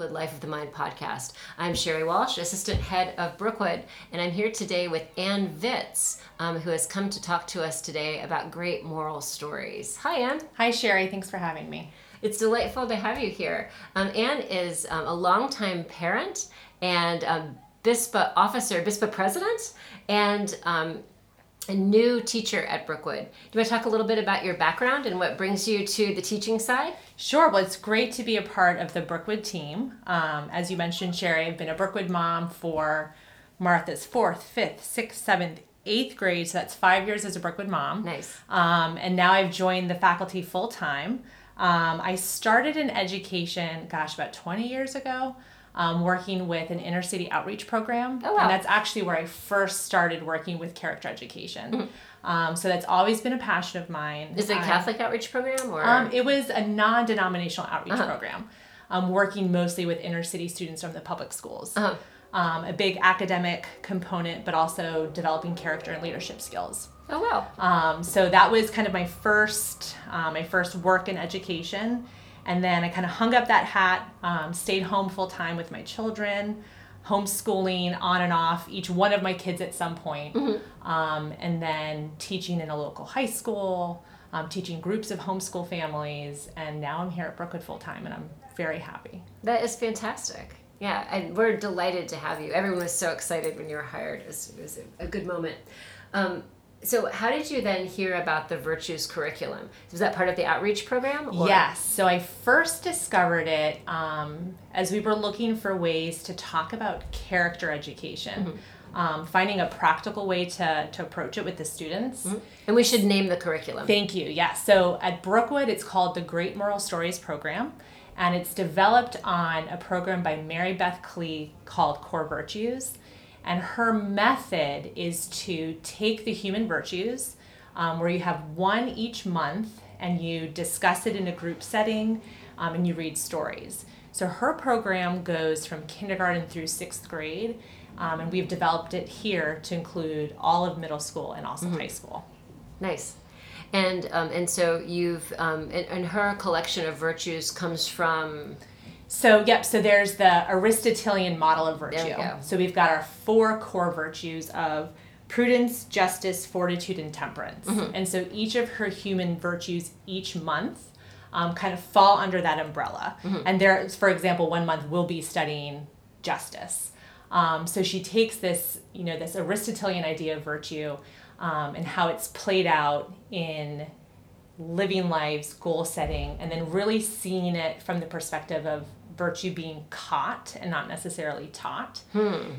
Brookewood Life of the Mind podcast. I'm Sherry Walsh, assistant head of Brookewood, and I'm here today with Ann Vitz, um, who has come to talk to us today about great moral stories. Hi, Ann. Hi, Sherry. Thanks for having me. It's delightful to have you here. Um, Ann is um, a longtime parent and um, BISPA officer, BISPA president, and um, a new teacher at Brookewood. Do you want to talk a little bit about your background and what brings you to the teaching side? Sure. Well, it's great to be a part of the Brookewood team. Um, as you mentioned, Sherry, I've been a Brookewood mom for Martha's fourth, fifth, sixth, seventh, eighth grade. So that's five years as a Brookewood mom. Nice. Um, and now I've joined the faculty full time. Um, I started in education, gosh, about 20 years ago. Um, working with an inner city outreach program. Oh, wow. And that's actually where I first started working with character education. Um, so that's always been a passion of mine. Is it a I- Catholic outreach program or? Um, it was a non denominational outreach Uh-huh. program, um, working mostly with inner city students from the public schools. Uh-huh. Um, a big academic component, but also developing character and leadership skills. oh wow. Um, so that was kind of my first, uh, my first work in education, and then I kind of hung up that hat, um, stayed home full time with my children, homeschooling on and off each one of my kids at some point, um, and then teaching in a local high school, um, teaching groups of homeschool families, and now I'm here at Brookewood full time, and I'm very happy. That is fantastic. Yeah, and we're delighted to have you. Everyone was so excited when you were hired. It was, it was a, a good moment. Um, so, how did you then hear about the Virtues curriculum? Was that part of the outreach program? or- Yes. So I first discovered it um, as we were looking for ways to talk about character education, um, finding a practical way to, to approach it with the students. And we should name the curriculum. Thank you. Yes. So at Brookewood, it's called the Great Moral Stories Program, and it's developed on a program by Mary Beth Klee called Core Virtues. And her method is to take the human virtues, um, where you have one each month, and you discuss it in a group setting, um, and you read stories. So her program goes from kindergarten through sixth grade, um, and we've developed it here to include all of middle school and also high school. Nice. And um, and so you've um, and, and her collection of virtues comes from So, yep, so there's the Aristotelian model of virtue. There we go. So, we've got our four core virtues of prudence, justice, fortitude, and temperance. Mm-hmm. And so, each of her human virtues each month um, kind of fall under that umbrella. Mm-hmm. And there, for example, one month we'll be studying justice. Um, so, she takes this, you know, this Aristotelian idea of virtue um, and how it's played out in living lives, goal setting, and then really seeing it from the perspective of virtue being caught and not necessarily taught.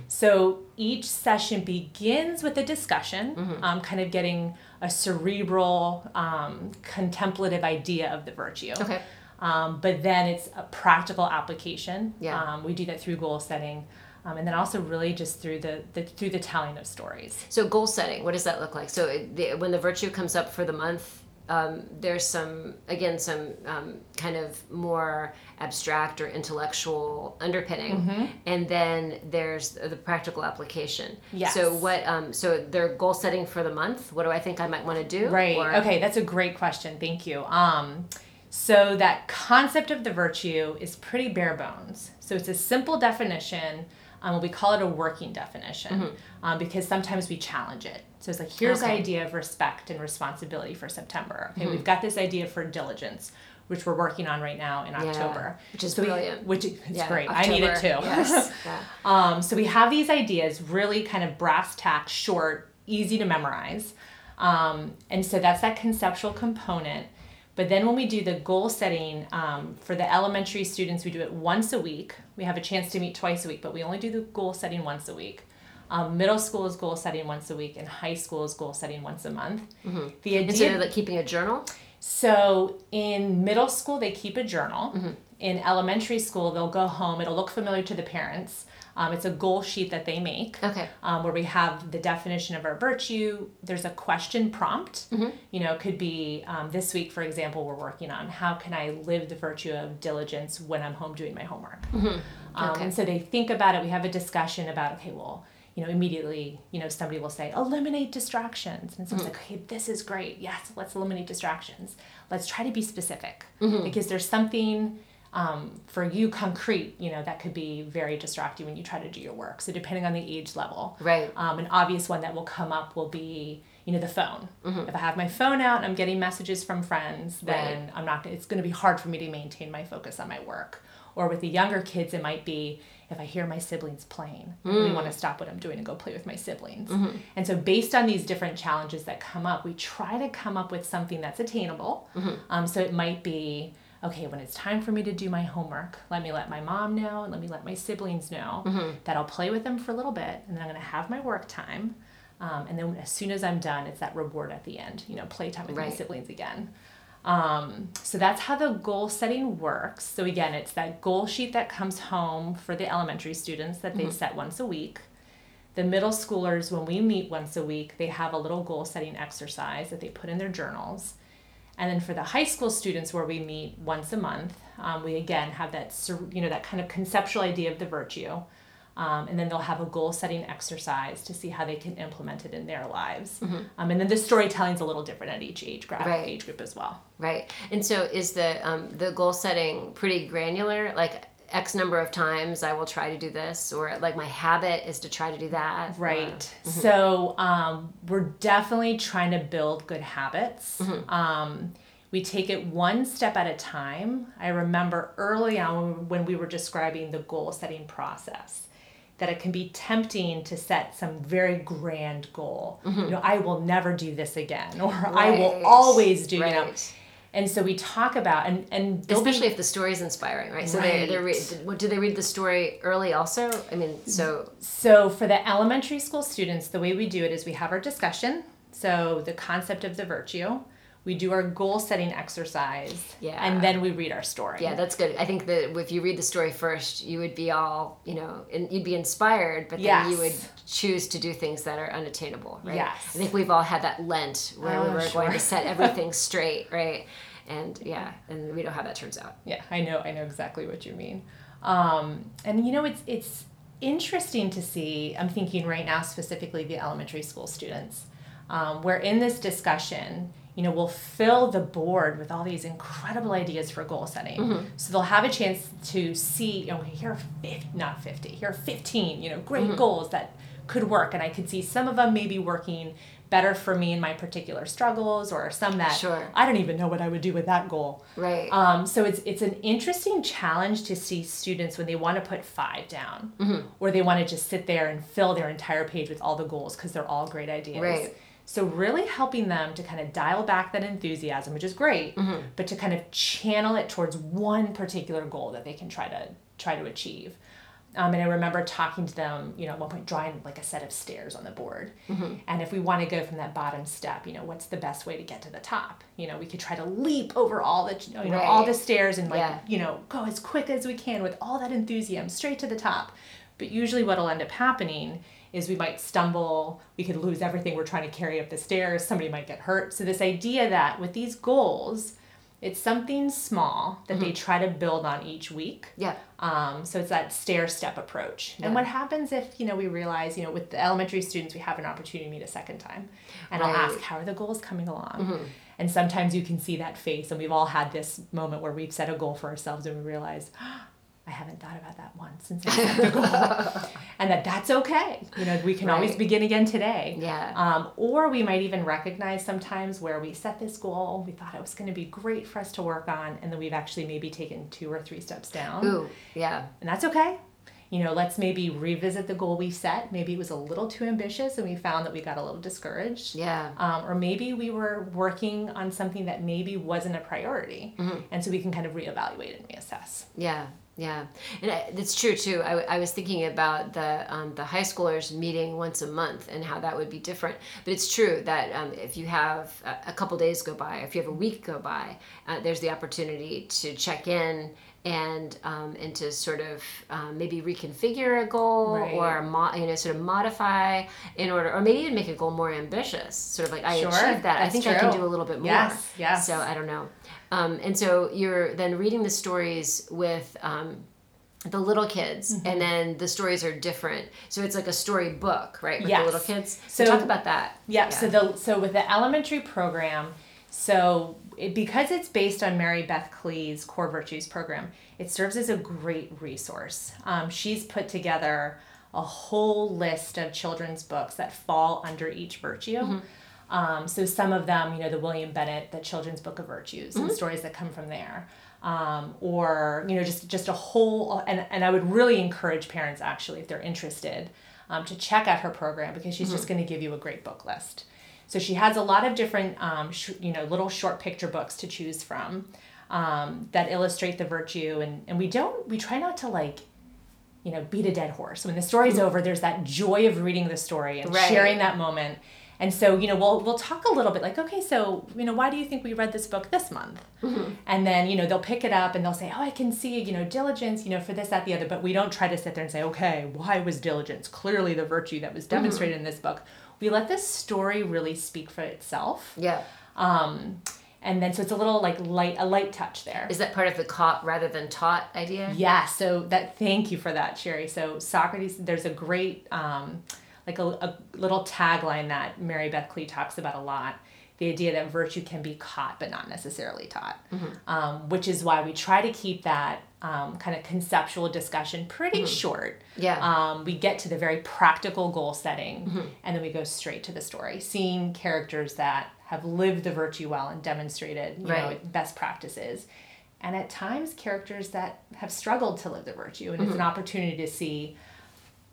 So each session begins with a discussion, um, kind of getting a cerebral, um, contemplative idea of the virtue. Okay. Um, but then it's a practical application. Yeah. Um, we do that through goal setting. Um, and then also really just through the, the through the telling of stories. so goal setting. What does that look like? So it- the, when the virtue comes up for the month, um, there's some again some um, kind of more abstract or intellectual underpinning, and then there's the practical application. Yes. So what? Um, so they're goal setting for the month. What do I think I might want to do? Right. Or- Okay, that's a great question. Thank you. Um, so that concept of the virtue is pretty bare bones. So it's a simple definition. Um, we call it a working definition um, because sometimes we challenge it. So it's like here's the Okay. idea of respect and responsibility for September. Okay, we've got this idea for diligence, which we're working on right now in October, which is So we- brilliant. which is Yeah, great. I need it too. Yes. Yeah. Um, so we have these ideas, really kind of brass tacks, short, easy to memorize. Um, and so that's that conceptual component. But then when we do the goal setting um, for the elementary students, we do it once a week. We have a chance to meet twice a week, but we only do the goal setting once a week. Um, middle school is goal setting once a week, and high school is goal setting once a month. The idea Instead of like keeping a journal. so in middle school, they keep a journal. Mm-hmm. In elementary school, they'll go home. It'll look familiar to the parents. Um, it's a goal sheet that they make Okay. um, where we have the definition of our virtue. There's a question prompt. Mm-hmm. You know, it could be um, this week, for example, we're working on how can I live the virtue of diligence when I'm home doing my homework. Um, Mm-hmm. Okay. And so they think about it. We have a discussion about, okay, well, you know, immediately, you know, somebody will say, eliminate distractions. And so Mm-hmm. it's like, okay, this is great. Yes, let's eliminate distractions. Let's try to be specific Mm-hmm. because there's something um, for you concrete you know that could be very distracting when you try to do your work so depending on the age level Right. um, an obvious one that will come up will be you know the phone Mm-hmm. if i have my phone out and i'm getting messages from friends then i'm not it's going to be hard for me to maintain my focus on my work or with the younger kids it might be if i hear my siblings playing i really Mm. want to stop what i'm doing and go play with my siblings Mm-hmm. and so based on these different challenges that come up we try to come up with something that's attainable Mm-hmm. um, so it might be okay when it's time for me to do my homework let me let my mom know and let me let my siblings know Mm-hmm. that i'll play with them for a little bit and then i'm going to have my work time um, and then as soon as i'm done it's that reward at the end you know playtime with my siblings again um, so that's how the goal setting works. So again it's that goal sheet that comes home for the elementary students that they set once a week. The middle schoolers when we meet once a week they have a little goal setting exercise that they put in their journals. And then for the high school students where we meet once a month um, we again have that you know that kind of conceptual idea of the virtue um, and then they'll have a goal setting exercise to see how they can implement it in their lives um, and then the storytelling is a little different at each age group, Right. age group as well Right. And so is the um, the goal setting pretty granular? Like X number of times I will try to do this, or like my habit is to try to do that. Right. So um, we're definitely trying to build good habits. Um, we take it one step at a time. I remember early on when we were describing the goal setting process that it can be tempting to set some very grand goal. You mm-hmm. know, I will never do this again, or I will always do. You know, and so we talk about and and there'll be- Especially if the story is inspiring, right? So they they Right. read. what- Do they read the story early also? I mean, so So for the elementary school students, the way we do it is we have our discussion. So the concept of the virtue, we do our goal setting exercise, Yeah. and then we read our story. yeah, that's good. I think that if you read the story first, you would be all you know, and you'd be inspired, but then you would choose to do things that are unattainable, right? Yes. I think we've all had that Lent where we Oh, were going to set everything straight, right? And yeah, and we know how that turns out. Yeah, I know. I know exactly what you mean. Um, and you know, it's it's interesting to see. I'm thinking right now specifically the elementary school students, um, where in this discussion, you know, we'll fill the board with all these incredible ideas for goal setting. Mm-hmm. So they'll have a chance to see. You know, here are 50, not 50. Here are 15. You know, great mm-hmm. goals that could work, and I could see some of them maybe working better for me in my particular struggles, or some that Sure. I don't even know what I would do with that goal. Right. Um, so it's it's an interesting challenge to see students when they want to put five down, mm-hmm. or they want to just sit there and fill their entire page with all the goals because they're all great ideas. Right. So really helping them to kind of dial back that enthusiasm, which is great, but to kind of channel it towards one particular goal that they can try to try to achieve. Um, and I remember talking to them, you know, at one point drawing like a set of stairs on the board. And if we want to go from that bottom step, you know, what's the best way to get to the top? You know, we could try to leap over all the, you know, all the stairs and like, Yeah. you know, go as quick as we can with all that enthusiasm straight to the top. But usually what'll end up happening is we might stumble, we could lose everything we're trying to carry up the stairs, somebody might get hurt. So this idea that with these goals, it's something small that they try to build on each week. yeah. Um, so it's that stair step approach. Yeah. And what happens if, you know, we realize, you know, with the elementary students, we have an opportunity to meet a second time. And I'll ask, how are the goals coming along? And sometimes you can see that face. And we've all had this moment where we've set a goal for ourselves and we realize, "Ah, I haven't thought about that once since I set the goal. and that that's okay. You know, we can always begin again today. Yeah. Um, or we might even recognize sometimes where we set this goal, we thought it was going to be great for us to work on, and then we've actually maybe taken two or three steps down Ooh. Yeah. and that's okay. You know, let's maybe revisit the goal we set. Maybe it was a little too ambitious and we found that we got a little discouraged. Yeah. Um, or maybe we were working on something that maybe wasn't a priority. And so we can kind of reevaluate and reassess. Yeah, yeah, and I, it's true too. I, I was thinking about the um, the high schoolers meeting once a month and how that would be different. But it's true that um, if you have a, a couple days go by, if you have a week go by, uh, there's the opportunity to check in and um, and to sort of um, maybe reconfigure a goal Right. or mo- you know sort of modify in order, or maybe even make a goal more ambitious. Sort of like I Sure, achieved that. I think I can do a little bit more. Yes, yes. So I don't know. Um, and so you're then reading the stories with um, the little kids, Mm-hmm. and then the stories are different. So it's like a story book, right? With Yes. the little kids. So, So- talk about that. Yeah, so the so with the elementary program, so it, because it's based on Mary Beth Klee's Core Virtues program, it serves as a great resource. Um, she's put together a whole list of children's books that fall under each virtue. Mm-hmm. Um, so some of them, you know, the William Bennett, the Children's Book of Virtues, Mm-hmm. and stories that come from there, um, or you know, just just a whole. And and I would really encourage parents actually, if they're interested, um, to check out her program because she's just going to give you a great book list. So she has a lot of different, um, sh- you know, little short picture books to choose from um, that illustrate the virtue, and and we don't, we try not to like you know, beat a dead horse. When the story's over, there's that joy of reading the story and Right. sharing that moment. And so, you know, we'll we'll talk a little bit like, okay, so you know, why do you think we read this book this month? And then you know they'll pick it up and they'll say, oh, I can see you know diligence, you know, for this, that, the other. But we don't try to sit there and say, okay, why was diligence clearly the virtue that was demonstrated in this book? We let this story really speak for itself. Yeah. Um, and then so it's a little like light a light touch there. Is that part of the caught rather than taught idea? Yeah, so that thank you for that, Sherry. So Socrates, there's a great um, like a, a little tagline that Mary Beth Klee talks about a lot. The idea that virtue can be caught but not necessarily taught, um, which is why we try to keep that um, kind of conceptual discussion pretty short. Yeah. Um, we get to the very practical goal setting and then we go straight to the story, seeing characters that have lived the virtue well and demonstrated you know, best practices. And at times, characters that have struggled to live the virtue, and it's an opportunity to see,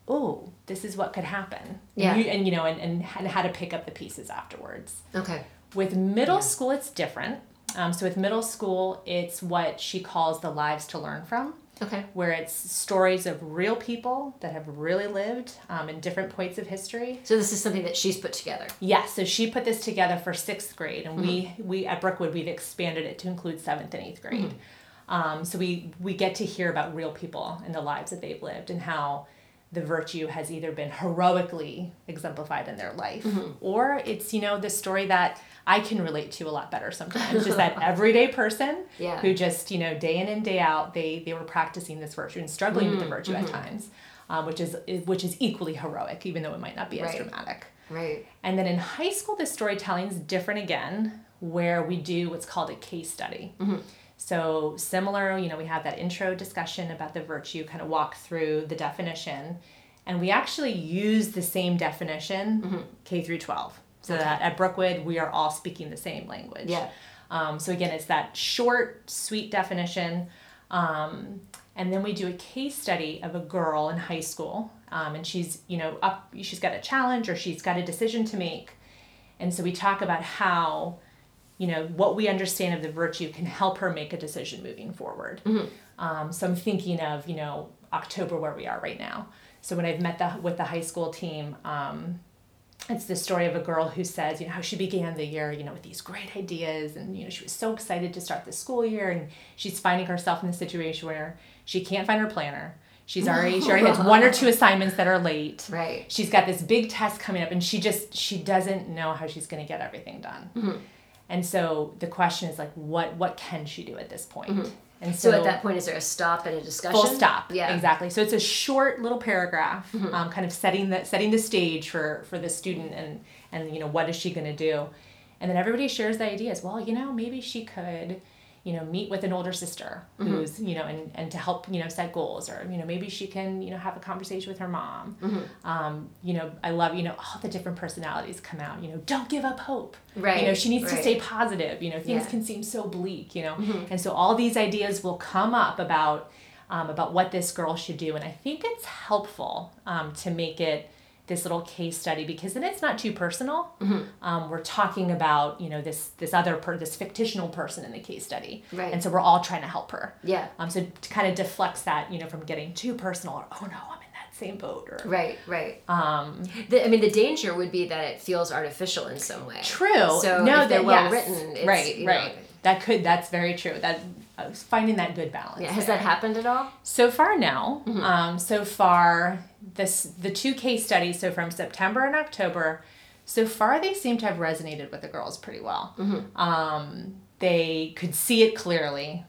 oh, this is what could happen. Yeah. And, you, and you know, and, and, how to pick up the pieces afterwards. Okay. With middle school, it's different. Um, so with middle school, it's what she calls the lives to learn from Okay. where it's stories of real people that have really lived um, in different points of history. So this is something that she's put together. Yes, so she put this together for sixth grade, and we we at Brookewood we've expanded it to include seventh and eighth grade. Um, so we we get to hear about real people and the lives that they've lived and how the virtue has either been heroically exemplified in their life mm-hmm. or it's you know the story that I can relate to a lot better sometimes just that everyday person Yeah. who just you know day in and day out they they were practicing this virtue and struggling with the mm, virtue at mm-hmm. times um, which is which is equally heroic even though it might not be as dramatic Right. and then in high school, the storytelling is different again, where we do what's called a case study. Mm-hmm. So, similar, you know, we have that intro discussion about the virtue, kind of walk through the definition, and we actually use the same definition K through 12. So that at Brookewood, we are all speaking the same language. Yeah. Um, so again, it's that short, sweet definition. Um, and then we do a case study of a girl in high school. Um, and she's, you know, up, she's got a challenge or she's got a decision to make. And so we talk about how, you know, what we understand of the virtue can help her make a decision moving forward. Um, so I'm thinking of, you know, October where we are right now. So when I've met the, with the high school team, um, it's the story of a girl who says, you know, how she began the year, you know, with these great ideas and, you know, she was so excited to start the school year and she's finding herself in a situation where she can't find her planner. She's already, she already has one or two assignments that are late. Right. She's got this big test coming up and she just, she doesn't know how she's going to get everything done. Mm-hmm. And so the question is like, what, what can she do at this point? And Mm-hmm. So, at that point, is there a stop and a discussion? full stop Yeah. Mm-hmm. exactly so it's a short little paragraph um, kind of setting the setting the stage for for the student and and you know what is she going to do and then everybody shares the ideas well you know maybe she could you know meet with an older sister Mm-hmm. who's you know and and to help you know set goals or you know maybe she can you know have a conversation with her mom Mm-hmm. um, you know i love you know all the different personalities come out you know don't give up hope Right, you know she needs to stay positive you know things Yeah. Mm-hmm. can seem so bleak you know and so all these ideas will come up about um, about what this girl should do and i think it's helpful um, to make it this little case study because then it's not too personal Mm-hmm. um, we're talking about you know this this other per this fictional person in the case study Right. and so we're all trying to help her Yeah. um, so to kind of deflects that you know from getting too personal or oh no i'm in that same boat or Right, right. um, The, I mean, the danger would be that it feels artificial in some way. True. So no, if they're well yes. written, it's, right, you know- right. That could. That's very true. That finding that good balance. Yeah. Has there. that happened at all? So far, no. Mm-hmm. Um, so far, this the two case studies. So from September and October, so far they seem to have resonated with the girls pretty well. Mm-hmm. Um, they could see it clearly.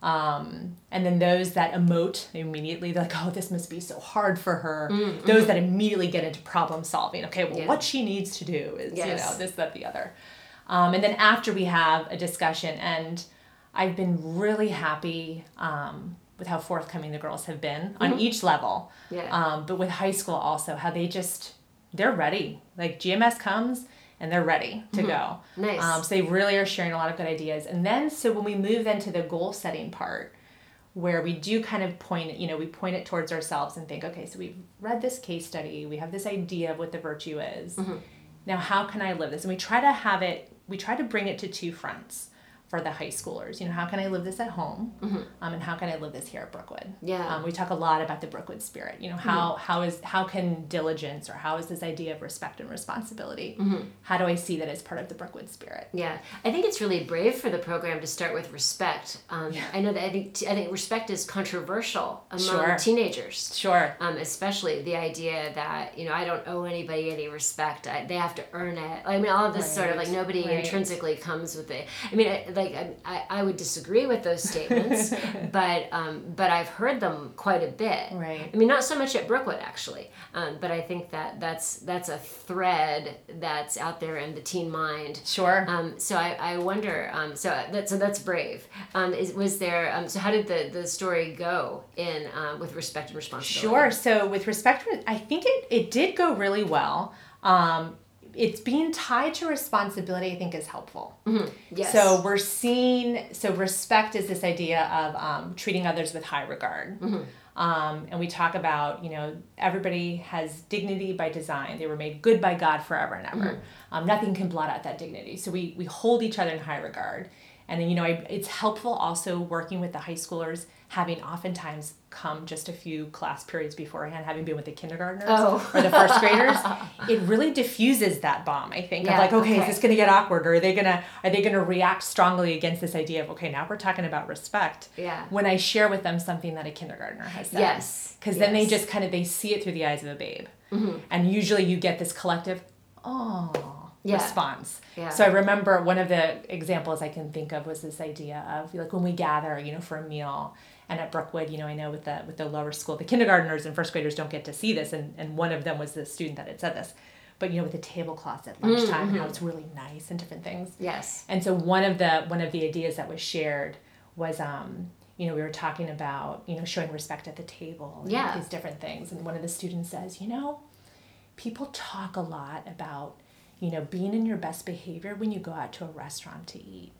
Um, and then those that emote immediately, they're like, oh, this must be so hard for her. Those that immediately get into problem solving. Okay, well, Mm-hmm. Yeah. what she needs to do is, you know, this, that, the other. Um, and then after we have a discussion, and I've been really happy um, with how forthcoming the girls have been on Mm-hmm. each level. Yeah. Um, but with high school also, how they just they're ready. Like GMS comes and they're ready to go. Mm-hmm. Nice. Um, so they really are sharing a lot of good ideas. And then so when we move then to the goal setting part, where we do kind of point you know, we point it towards ourselves and think, okay, so we've read this case study, we have this idea of what the virtue is. Mm-hmm. Now, how can I live this? And we try to have it, we try to bring it to two fronts for the high schoolers. You know, how can I live this at home? Um, and how can I live this here at Brookewood? Mm-hmm. Yeah. Mm-hmm. Um, we talk a lot about the Brookewood spirit. You know, how how is how can diligence or how is this idea of respect and responsibility? Mm-hmm. How do I see that as part of the Brookewood spirit? Yeah, I think it's really brave for the program to start with respect. Um, I know that I think I think respect is controversial among Sure. teenagers. Sure. Um, especially the idea that you know I don't owe anybody any respect. I, they have to earn it. I mean, all of this sort of like nobody right. intrinsically comes with it. I mean, I, like I, I, would disagree with those statements, but um, but I've heard them quite a bit. Right. I mean, not so much at Brookewood actually, um, but I think that that's that's a thread that's out there in the teen mind. Sure. Um, so I, I wonder. Um, so that so that's brave. Um, is was there? Um, so how did the, the story go in um, with respect and responsibility? Sure. So with respect, I think it it did go really well. Um, it's being tied to responsibility. I think is helpful. Yes. So we're seeing so respect is this idea of um, treating others with high regard. Um, and we talk about you know everybody has dignity by design. They were made good by God forever and ever. Um, nothing can blot out that dignity. So we we hold each other in high regard. And then you know I, it's helpful also working with the high schoolers having oftentimes come just a few class periods beforehand, having been with the kindergartners Oh. or the first graders. It really diffuses that bomb. I think Yeah, of like okay, okay. is this going to get awkward or are they going to are they going to react strongly against this idea of okay now we're talking about respect Yeah. when i share with them something that a kindergartner has said Yes, because then they. Mm-hmm. just kind of they see it through the eyes of a babe and usually you get this collective oh Yeah. response Yeah. so i remember one of the examples i can think of was this idea of like when we gather you know for a meal and at brookewood you know i know with the with the lower school the kindergartners and first graders don't get to see this and, and one of them was the student that had said this but you know with the tablecloths at lunchtime Mm-hmm. how it's really nice and different things Yes. and so one of the one of the ideas that was shared was um, you know, we were talking about, you know, showing respect at the table and Yeah. these different things. And one of the students says, you know, people talk a lot about, you know, being in your best behavior when you go out to a restaurant to eat.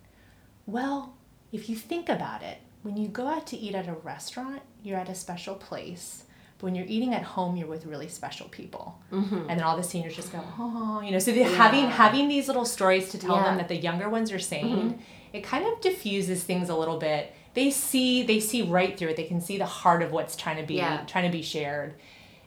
Well, if you think about it, when you go out to eat at a restaurant, you're at a special place. But when you're eating at home, you're with really special people. And then all the seniors just go, oh, you know. So they're having having these little stories to tell Yeah. them that the younger ones are saying, it kind of diffuses things a little bit. They see they see right through it. They can see the heart of what's trying to be Yeah. trying to be shared.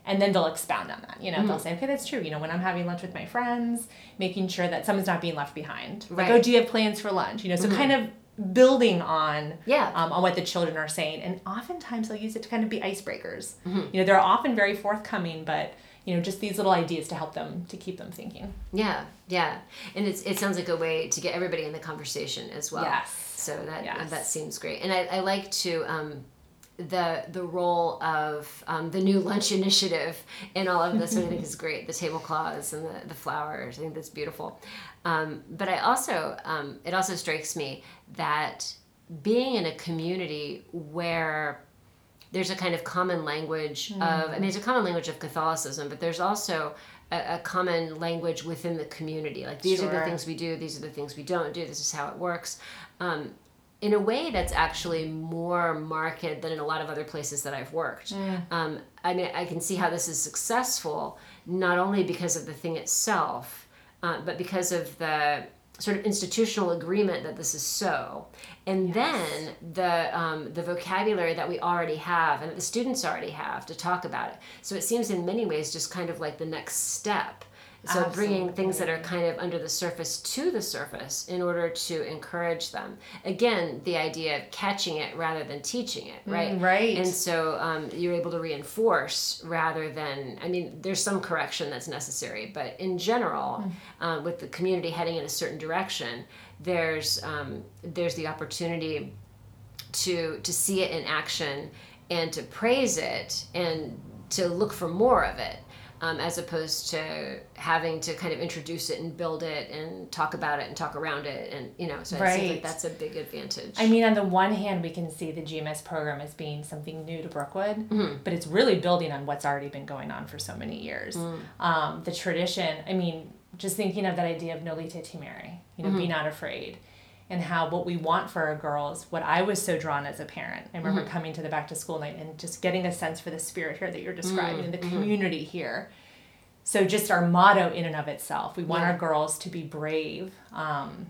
And then they'll expound on that. You know, Mm-hmm. they'll say, okay, that's true. You know, when I'm having lunch with my friends, making sure that someone's not being left behind. Like, Right. Mm-hmm. oh, do you have plans for lunch? You know, so kind of building on Yeah. um, on what the children are saying. And oftentimes they'll use it to kind of be icebreakers. Mm-hmm. You know, they're often very forthcoming, but you know, just these little ideas to help them to keep them thinking. Yeah, yeah, and it's it sounds like a way to get everybody in the conversation as well. Yes. So that Yes. that seems great, and I, I like to um, the the role of um, the new lunch initiative in all of this. I think is great. The tablecloths and the, the flowers. I think that's beautiful. Um, but I also um, it also strikes me that being in a community where there's a kind of common language of i mean it's a common language of catholicism but there's also a, a common language within the community like these are the things we do these are the things we don't do this is how it works um, in a way that's actually more marked than in a lot of other places that i've worked. Um, i mean i can see how this is successful not only because of the thing itself uh, but because of the sort of institutional agreement that this is so. And then the um, the vocabulary that we already have and that the students already have to talk about it. So it seems in many ways just kind of like the next step so bringing things that are kind of under the surface to the surface in order to encourage them. Again the idea of catching it rather than teaching it right? right. and so um, you're able to reinforce rather than i mean there's some correction that's necessary but in general uh, with the community heading in a certain direction there's um, there's the opportunity to to see it in action and to praise it and to look for more of it um, as opposed to having to kind of introduce it and build it and talk about it and talk around it and you know so I think like that's a big advantage I mean, on the one hand, we can see the GMS program as being something new to Brookewood, Mm-hmm. but it's really building on what's already been going on for so many years. Mm. Um, the tradition, I mean, just thinking of that idea of nolite timere, you know, Mm-hmm. be not afraid, and how what we want for our girls, what I was so drawn as a parent. I remember Mm-hmm. coming to the back to school night and just getting a sense for the spirit here that you're describing and the Mm-hmm. community here. So just our motto in and of itself, we want Yeah. our girls to be brave, um,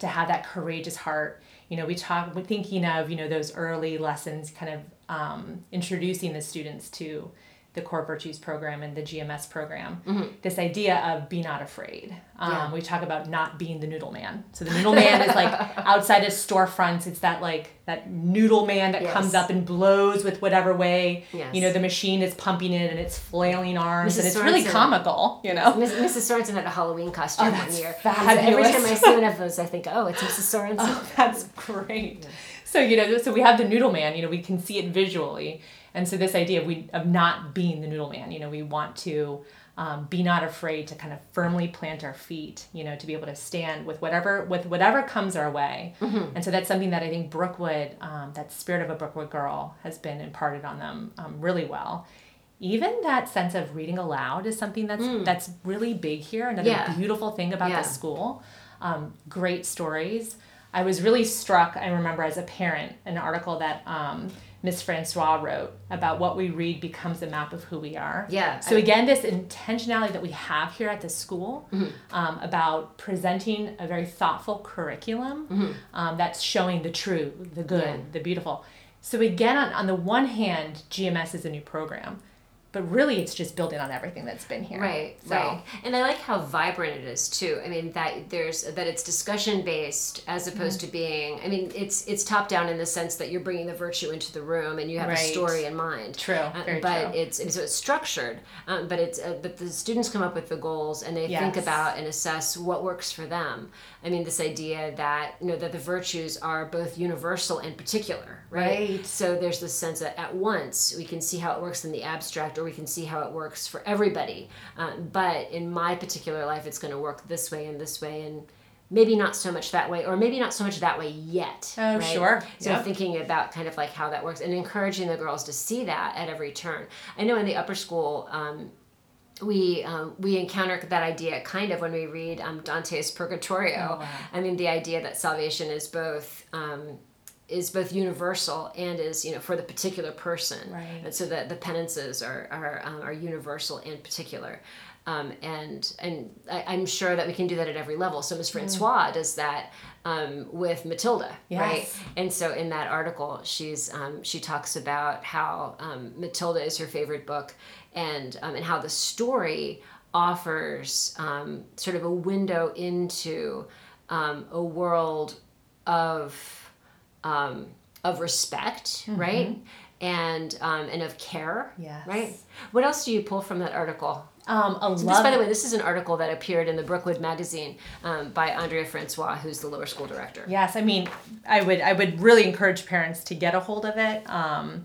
to have that courageous heart. You know, we talk, we're thinking of, you know, those early lessons kind of um, introducing the students to the core virtues program and the GMS program. This idea of be not afraid. Um, Yeah. We talk about not being the noodle man. So the noodle man is like outside of storefronts. It's that like that noodle man that Yes. comes up and blows with whatever way. Yes. You know, the machine is pumping it and it's flailing arms Mrs. and it's really comical. You know. Miss- Mrs. Sorensen had a Halloween costume Oh, one year. So every time I see one of those, I think, oh, it's Mrs. Sorensen. Oh, that's great. So you know, so we have the noodle man. You know, we can see it visually, and so this idea of we of not being the noodle man. You know, we want to um, be not afraid to kind of firmly plant our feet. You know, to be able to stand with whatever with whatever comes our way. And so that's something that I think Brookewood, um, that spirit of a Brookewood girl, has been imparted on them um, really well. Even that sense of reading aloud is something that's that's really big here. Another Yeah. beautiful thing about Yeah. this school. Um, great stories. I was really struck, I remember as a parent, an article that um, Miss Francois wrote about what we read becomes a map of who we are. Yeah, So, I- again, this intentionality that we have here at the school Mm-hmm. um, about presenting a very thoughtful curriculum um, that's showing the true, the good, Mm-hmm. Yeah. the beautiful. So, again, on, on the one hand, GMS is a new program, but really it's just building on everything that's been here. Right, So- right. And I like how vibrant it is too. I mean that there's that it's discussion based as opposed Mm-hmm. to being I mean it's it's top down in the sense that you're bringing the virtue into the room and you have a story in mind. True, Uh, but true. it's so it's structured. Um, but it's uh, but the students come up with the goals and they think about and assess what works for them. I mean this idea that you know that the virtues are both universal and particular, right? Right. So there's this sense that at once we can see how it works in the abstract, or we can see how it works for everybody. Um, but in my particular life, it's going to work this way and this way, and maybe not so much that way, or maybe not so much that way yet. Oh, right? sure. So Yep. thinking about kind of like how that works and encouraging the girls to see that at every turn. I know in the upper school. Um, we um, we encounter that idea kind of when we read um, Dante's Purgatorio. Oh, wow. I mean, the idea that salvation is both um, is both universal and is you know for the particular person. Right. And so that the penances are are um, are universal and particular. Um, and and I, I'm sure that we can do that at every level. So Miss Francois does that um, with Matilda, right? And so in that article, she's um, she talks about how um, Matilda is her favorite book, and um, and how the story offers um, sort of a window into um, a world of um, of respect, right? And um, and of care, Yes. right? What else do you pull from that article? Um, a This, love by the way, this is an article that appeared in the Brookewood magazine um, by Andrea Francois, who's the lower school director. Yes, I mean, I would I would really encourage parents to get a hold of it. Um,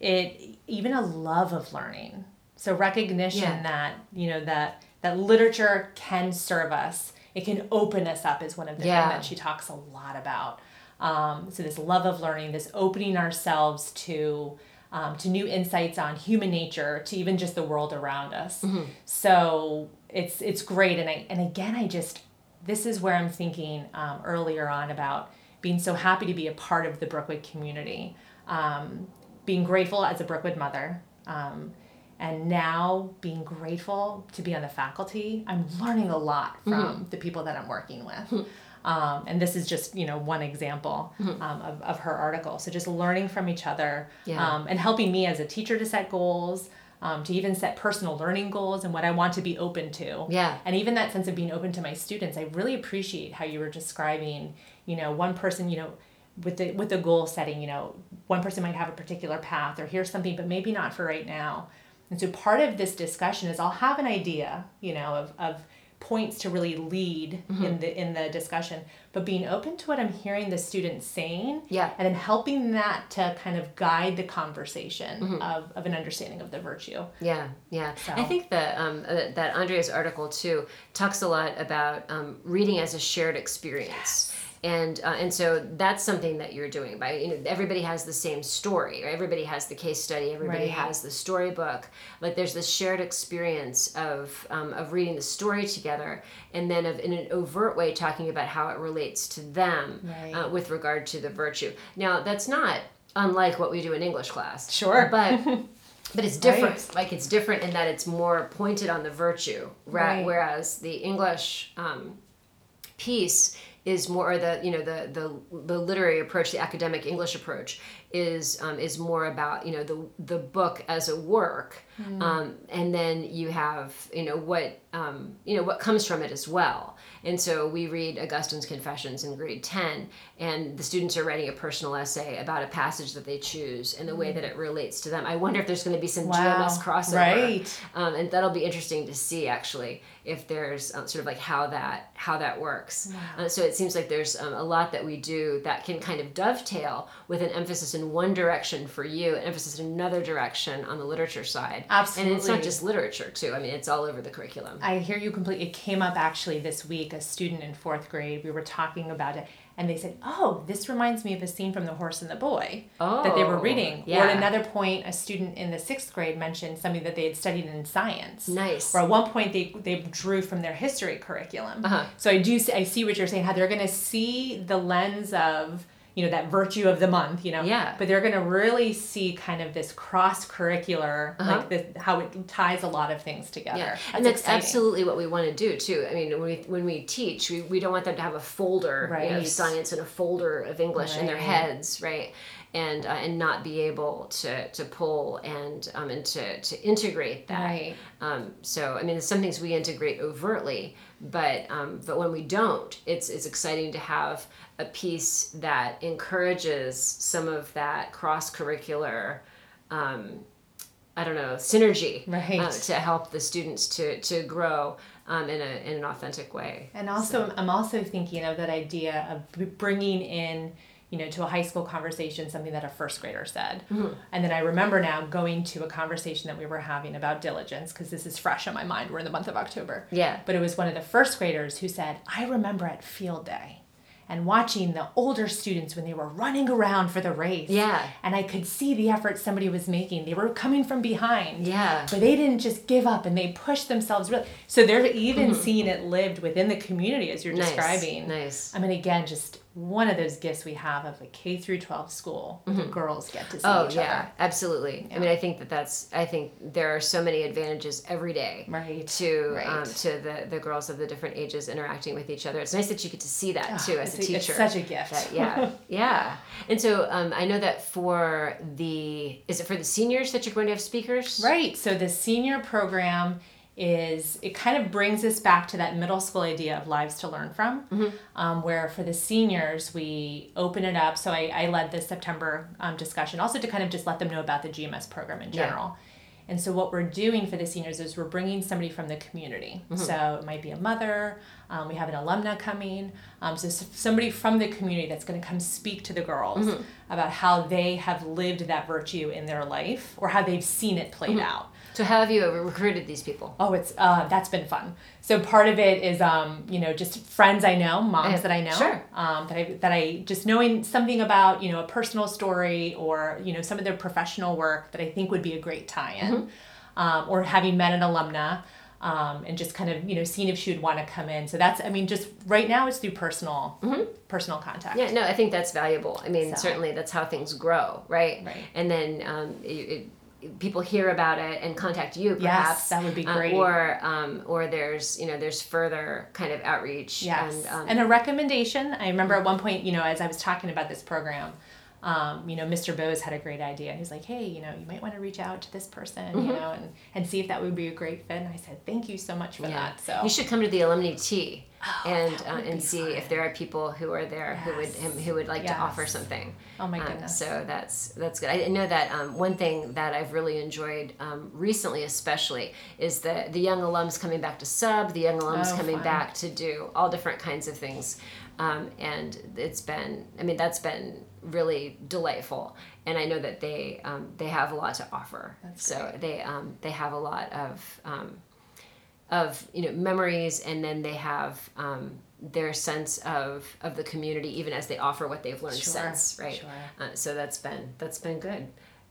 it even a love of learning. So recognition Yeah. that you know that that literature can serve us. It can open us up is one of the Yeah. things that she talks a lot about. Um, so this love of learning, this opening ourselves to um, to new insights on human nature, to even just the world around us. So it's it's great, and I and again I just this is where I'm thinking um, earlier on about being so happy to be a part of the Brookewood community, um, being grateful as a Brookewood mother. Um, and now being grateful to be on the faculty, I'm learning a lot from the people that I'm working with. Um, and this is just you know one example um, of, of her article. So just learning from each other Yeah. um, and helping me as a teacher to set goals, um, to even set personal learning goals and what I want to be open to. Yeah. And even that sense of being open to my students, I really appreciate how you were describing, you know, one person, you know, with the with the goal setting, you know, one person might have a particular path or here's something, but maybe not for right now. And so part of this discussion is I'll have an idea, you know, of, of points to really lead Mm-hmm. in the in the discussion, but being open to what I'm hearing the students saying, Yeah. and then helping that to kind of guide the conversation Mm-hmm. of, of an understanding of the virtue. Yeah, yeah. So- I think that um, uh, that Andrea's article too talks a lot about um, reading as a shared experience. And, uh, and so that's something that you're doing by you know everybody has the same story or everybody has the case study everybody Right. has the storybook like there's this shared experience of um, of reading the story together and then of in an overt way talking about how it relates to them Right. uh, with regard to the virtue now that's not unlike what we do in english class Sure. but but it's different Right. like it's different in that it's more pointed on the virtue Right. whereas the english um, piece is more or the you know the the the literary approach the academic english approach is um, is more about you know the the book as a work. Um, and then you have you know what um, you know what comes from it as well. And so we read augustine's confessions in grade 10 and the students are writing a personal essay about a passage that they choose and the way that it relates to them. I wonder if there's going to be some Wow. gms crossover. Right. um, and that'll be interesting to see actually if there's uh, sort of like how that how that works. Uh, so it seems like there's um, a lot that we do that can kind of dovetail with an emphasis in one direction for you an emphasis in another direction on the literature side Absolutely. and it's not just literature too i mean it's all over the curriculum I hear you completely. It came up actually this week. A student in fourth grade, we were talking about it, and they said, "Oh, this reminds me of a scene from The Horse and the Boy that they were Oh, reading." Or at another point, a student in the sixth grade mentioned something that they had studied in science. Nice. Or at one point, they they drew from their history curriculum. Uh-huh. So I do see, I see what you're saying. How they're going to see the lens of you know that virtue of the month. You know. Yeah. But they're going to really see kind of this cross curricular, Uh-huh. like the, how it ties a lot of things together. Yeah, and that's exciting. absolutely what we want to do too. I mean, when we when we teach, we, we don't want them to have a folder you know, of science and a folder of English in their heads, right? And uh, and not be able to to pull and um and to to integrate that. Right. Um, so I mean, some things we integrate overtly, but um, but when we don't, it's it's exciting to have a piece that encourages some of that cross curricular. Um, I don't know synergy Right. uh, to help the students to to grow um, in a in an authentic way. And also, I'm also thinking of that idea of bringing in, you know, to a high school conversation something that a first grader said. And then I remember now going to a conversation that we were having about diligence because this is fresh on my mind. We're in the month of October. Yeah. But it was one of the first graders who said, I remember at field day and watching the older students when they were running around for the race. Yeah. And I could see the effort somebody was making. They were coming from behind. Yeah. But they didn't just give up and they pushed themselves really. So they're even seeing it lived within the community as you're Mm-hmm. Nice, describing. nice. I mean, again, just one of those gifts we have of a K through 12 school where the girls get to see each other. Oh each yeah, other. absolutely. I mean, I think that that's. I think there are so many advantages every day Right, to right. Um, to the the girls of the different ages interacting with each other. It's nice that you get to see that too as a teacher. it's such a gift. That- yeah, yeah. And so um, I know that for the is it for the seniors that you're going to have speakers? Right. So the senior program is it kind of brings us back to that middle school idea of lives to learn from, um, where for the seniors we open it up. So I, I led this September um, discussion also to kind of just let them know about the GMS program in Yeah. general. And so what we're doing for the seniors is we're bringing somebody from the community. So it might be a mother. Um, we have an alumna coming. Um, so somebody from the community that's going to come speak to the girls about how they have lived that virtue in their life or how they've seen it played out. So how have you ever recruited these people? Oh, it's uh, that's been fun. So part of it is, um, you know, just friends I know, moms Yeah, that I know, sure. um, that I that I just knowing something about, you know, a personal story or you know some of their professional work that I think would be a great tie-in, Mm-hmm. um, or having met an alumna. Um, and just kind of you know seeing if she would want to come in so that's i mean just right now it's through personal personal contact Mm-hmm. Yeah, no, I think that's valuable. I mean, So. certainly that's how things grow, right? Right. And then um, it, it, people hear about it and contact you, perhaps Yes, that would be uh, great. or um, or there's you know there's further kind of outreach. Yes. And, um, And, a recommendation. I remember at one point, you know, as I was talking about this program, um, you know, Mr. Bose had a great idea. He's like, hey, you know, you might want to reach out to this person, Mm-hmm. you know, and, and see if that would be a great fit. And I said, thank you so much for yeah. that. So you should come to the alumni tea. and uh, and see if there are people who are there who would who would like to offer something. Oh my Um, goodness. so that's that's good. I know that um, one thing that I've really enjoyed um, recently, especially, is the the young alums coming back to sub, the young alums Oh, coming fun. back to do all different kinds of things, um, and it's been. I mean, that's been really delightful, and I know that they um, they have a lot to offer. That's so great. they um, they have a lot of. Um, of you know memories and then they have um, their sense of of the community even as they offer what they've learned Sure, since right sure. uh, so that's been that's been good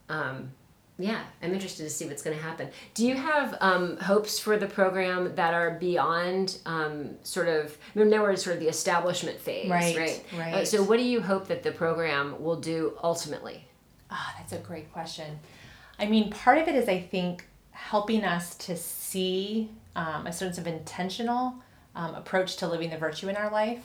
um, yeah i'm interested to see what's going to happen do you have um, hopes for the program that are beyond um, sort of I mean, now we're in sort of the establishment phase Right, right Uh, right. so what do you hope that the program will do ultimately Ah, that's a great question. I mean, part of it is, I think, helping us to see um, a sense of intentional um, approach to living the virtue in our life.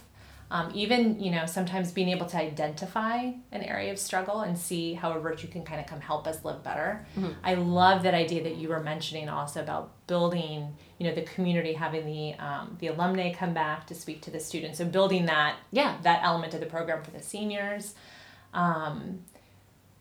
Um, even, you know, sometimes being able to identify an area of struggle and see how a virtue can kind of come help us live better. I love that idea that you were mentioning also about building, you know, the community, having the um, the alumni come back to speak to the students, and building that Yeah. that element of the program for the seniors. Um,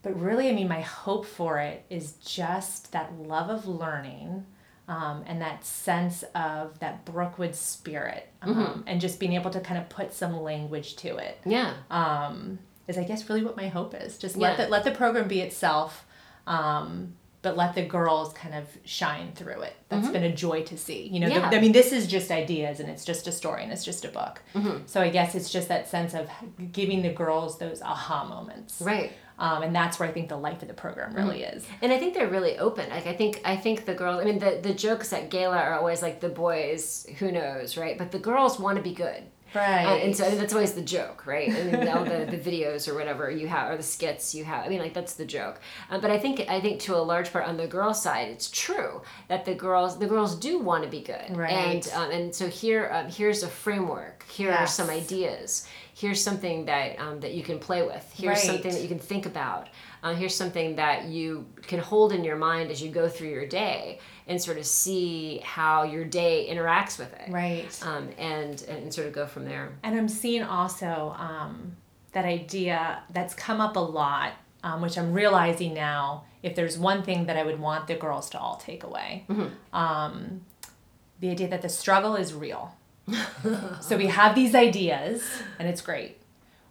but really, I mean, my hope for it is just that love of learning um, and that sense of that Brookewood spirit um, and just being able to kind of put some language to it. Yeah. Um, is, I guess, really what my hope is. Just let, the, let the program be itself, um, but let the girls kind of shine through it. That's been a joy to see. You know, the- Mm-hmm. I mean, this is just ideas and it's just a story and it's just a book. Mm-hmm. So I guess it's just that sense of giving the girls those aha moments. right Um, and that's where I think the life of the program really Mm-hmm. is. and I think they're really open. Like I think I think the girls. I mean, the the jokes at gala are always like the boys. Who knows, right? But the girls want to be good. Right. Uh, and so that's always the joke, right? And all the, the videos or whatever you have, or the skits you have. I mean, like that's the joke. Uh, but I think I think to a large part on the girl side, it's true that the girls the girls do want to be good, Right. And um, and so here um, here's a framework. Here are some ideas. Here's something that um, that you can play with. Here's Right. something that you can think about. Uh, here's something that you can hold in your mind as you go through your day and sort of see how your day interacts with it. Right. Um, and and sort of go from there. And I'm seeing also um, that idea that's come up a lot, um, which I'm realizing now. If there's one thing that I would want the girls to all take away, um, the idea that the struggle is real. so we have these ideas, and it's great.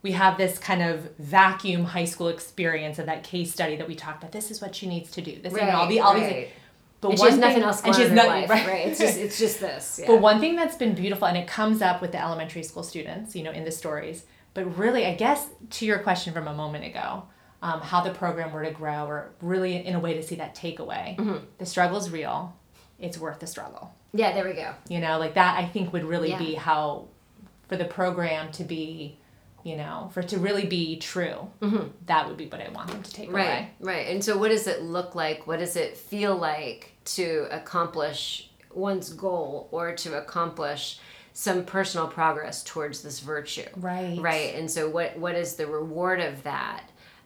We have this kind of vacuum high school experience of that case study that we talked about. This is what she needs to do. This and all the all these. right. But And she has nothing thing- else and going she on has in her nothing- life, right? It's just it's just this. Yeah. But one thing that's been beautiful, and it comes up with the elementary school students, you know, in the stories, but really, I guess to your question from a moment ago, um, how the program were to grow, or really in a way to see that takeaway, Mm-hmm. the struggle's real, it's worth the struggle. yeah, there we go. You know, like that, I think would really Yeah. be how, for the program to be, you know, for it to really be true, that would be what I want them to take Mm-hmm. Right, away. right. And so, what does it look like? What does it feel like to accomplish one's goal or to accomplish some personal progress towards this virtue? Right. Right. And so, what what is the reward of that?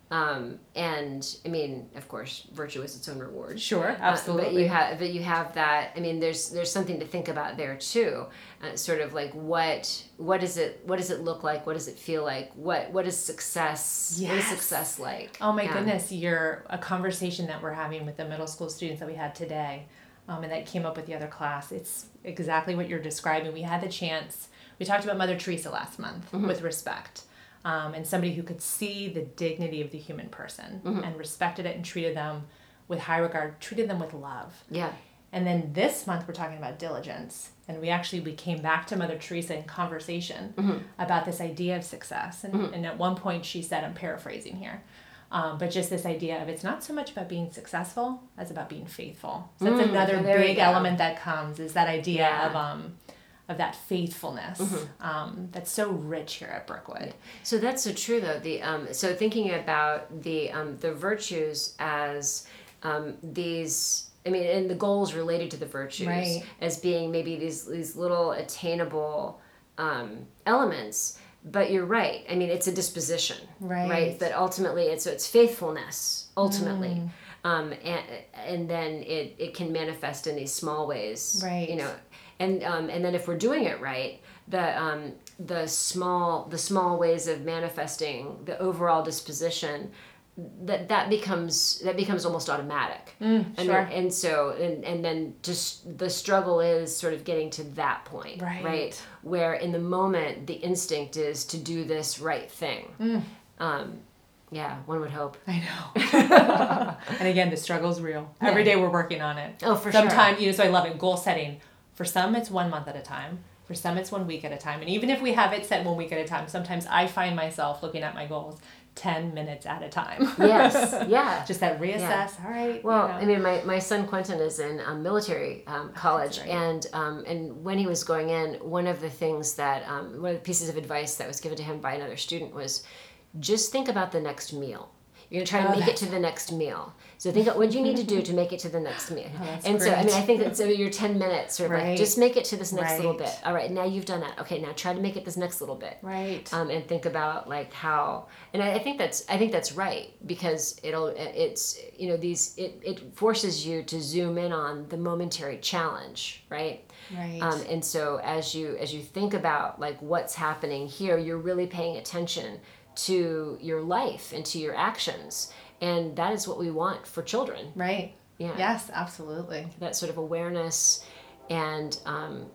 Um, and I mean, of course, virtue is its own reward. Sure, Uh, absolutely. but you have, but you have that. I mean, there's there's something to think about there too. Uh, sort of like what what does it what does it look like? What does it feel like? What what is success? What is success like? Oh my Yeah. goodness, you're a conversation that we're having with the middle school students that we had today, um, and that came up with the other class. It's exactly what you're describing. We had the chance. We talked about Mother Teresa last month with respect, um, and somebody who could see the dignity of the human person and respected it and treated them with high regard, treated them with love. Yeah. And then this month we're talking about diligence. And we actually we came back to Mother Teresa in conversation about this idea of success. And, and at one point she said, I'm paraphrasing here, um, but just this idea of it's not so much about being successful as about being faithful. So that's another there we big element that comes is that idea Yeah. of um, of that faithfulness um, that's so rich here at Brookewood. So that's so true, though. The um, so thinking about the um, the virtues as um, these. I mean, and the goals related to the virtues Right. as being maybe these these little attainable um, elements. But you're right. I mean, it's a disposition, Right. Right. That ultimately, it's so it's faithfulness ultimately, Mm. um, and and then it it can manifest in these small ways, Right. You know, and um, and then if we're doing it right the um, the small the small ways of manifesting the overall disposition that that becomes that becomes almost automatic and sure. then, and so and, and then just the struggle is sort of getting to that point Right. where in the moment the instinct is to do this right thing um, yeah one would hope I know. and again, the struggle's real. Every day we're working on it. Oh, for sure. Sometimes, you know, so I love it. Goal setting. For some, it's one month at a time. For some, it's one week at a time. And even if we have it set one week at a time, sometimes I find myself looking at my goals 10 minutes at a time. yes yeah Just that reassess. All right. Well, you know. I mean, my, my son Quentin is in um, military um, college, right. and um, and when he was going in, one of the things that um, one of the pieces of advice that was given to him by another student was, just think about the next meal. You're gonna try to Oh, make it to the next meal. So think what do you need to do to make it to the next meal. Oh, and so I mean. I think that's so your ten minutes, sort of Right. like just make it to this next little bit. All right, now you've done that. Okay, now try to make it this next little bit right. um, and think about like how and I, I think that's I think that's right because it'll it's you know these it, it forces you to zoom in on the momentary challenge right right. um, and so as you as you think about like what's happening here you're really paying attention to your life and to your actions and that is what we want for children right. yeah Yes, absolutely. that sort of awareness and um,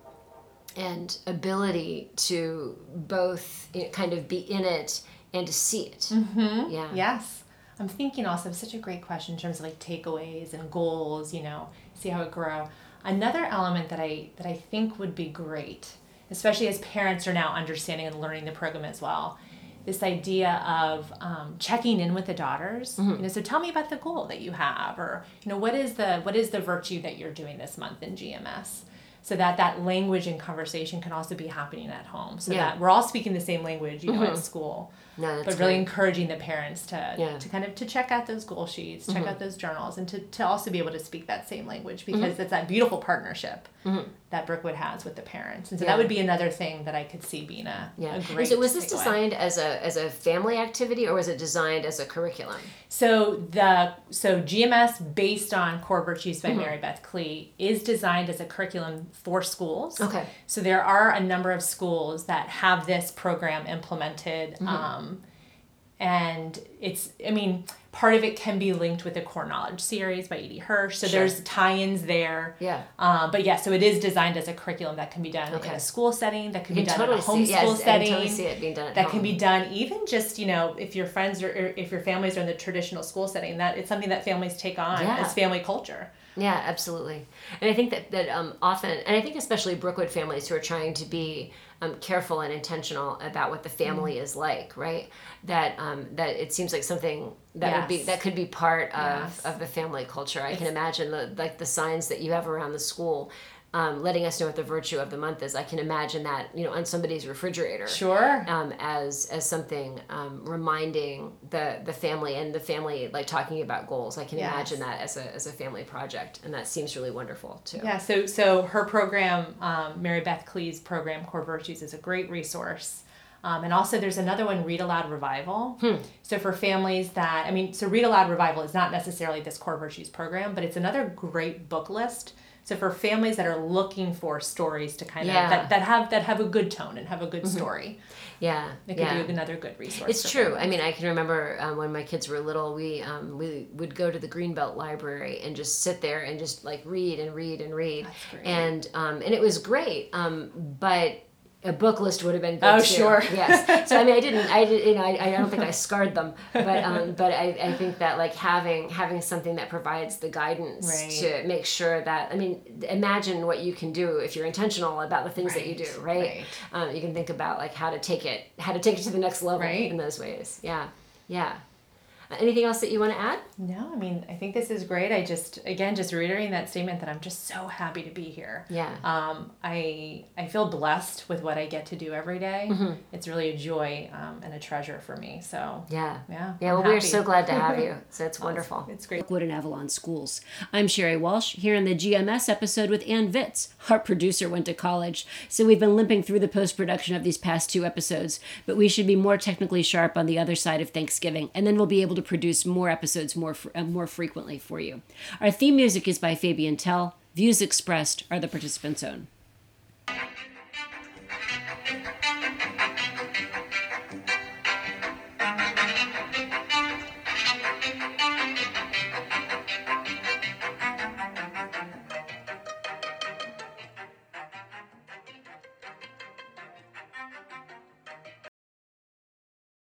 and ability to both you know, kind of be in it and to see it. Mm-hmm. Yeah. Yes. I'm thinking also such a great question in terms of like takeaways and goals, you know, see how it grow. Another element that I that I think would be great, especially as parents are now understanding and learning the program as well, this idea of um, checking in with the daughters. You know, so tell me about the goal that you have, or you know, what is the what is the virtue that you're doing this month in GMS, so that that language and conversation can also be happening at home, so Yeah. that we're all speaking the same language, you know, at school No, that's but really great. encouraging the parents to Yeah. Mm-hmm. to kind of to check out those goal sheets, check out those journals, and to, to also be able to speak that same language because Mm-hmm. it's that beautiful partnership that Brookewood has with the parents, and so Yeah. that would be another thing that I could see being a, Yeah. a great. so was this designed as a as a family activity or was it designed as a curriculum? So the so GMS based on Core Virtues Mm-hmm. by Mary Beth Klee is designed as a curriculum for schools. Okay. So there are a number of schools that have this program implemented. Mm-hmm. Um, and it's I mean, part of it can be linked with the Core Knowledge series by E.D. Hirsch. So Sure. there's tie-ins there. Yeah. Um, but yeah, so it is designed as a curriculum that can be done in Okay. a school setting, that can You be done totally in a homeschool yes, I setting totally see it being done at that home. can be done even just you know if your friends are or if your families are in the traditional school setting that it's something that families take on Yeah. as family culture Yeah, absolutely. And I think that, that um, often, and I think especially Brookewood families who are trying to be um, careful and intentional about what the family Mm. is like, right? That um, that it seems like something that would be that could be part of, Yes. of the family culture. I can imagine the like the signs that you have around the school. Um, letting us know what the virtue of the month is. I can imagine that you know on somebody's refrigerator sure um, as as something um, reminding the the family and the family like talking about goals. I can Yes. imagine that as a as a family project, and that seems really wonderful too. yeah so so her program um, mary beth klee's program core virtues is a great resource um, and also there's another one read aloud revival so for families that i mean so read aloud revival is not necessarily this core virtues program but it's another great book list so for families that are looking for stories to kind of that, that have that have a good tone and have a good story Yeah, It could yeah. be another good resource. It's true. families. I mean, I can remember um, when my kids were little, we um, we would go to the Greenbelt Library and just sit there and just like read and read and read, That's great. and um, and it was great. Um, but a book list would have been good Oh, too. sure. Yes. So I mean, I didn't. I did. You know, I, I don't think I scarred them, but um, but I, I think that like having having something that provides the guidance Right. to make sure that I mean, imagine what you can do if you're intentional about the things that you do. Right, Right. Um, you can think about like how to take it, how to take it to the next level Right. in those ways. Yeah. Yeah. Anything else that you want to add? No, I mean, I think this is great. I just, again, just reiterating that statement that I'm just so happy to be here. Yeah. Um, I I feel blessed with what I get to do every day. Mm-hmm. It's really a joy um, and a treasure for me. So Yeah. yeah, Yeah. I'm Well, we're so glad to have you. So it's wonderful. It's great. Brookewood and Avalon schools. I'm Sherry Walsh here in the GMS episode with Ann Vitz. Our producer went to college, so we've been limping through the post production of these past two episodes, but we should be more technically sharp on the other side of Thanksgiving, and then we'll be able to produce more episodes more uh, more frequently for you. Our theme music is by Fabian Tell. Views expressed are the participants' own.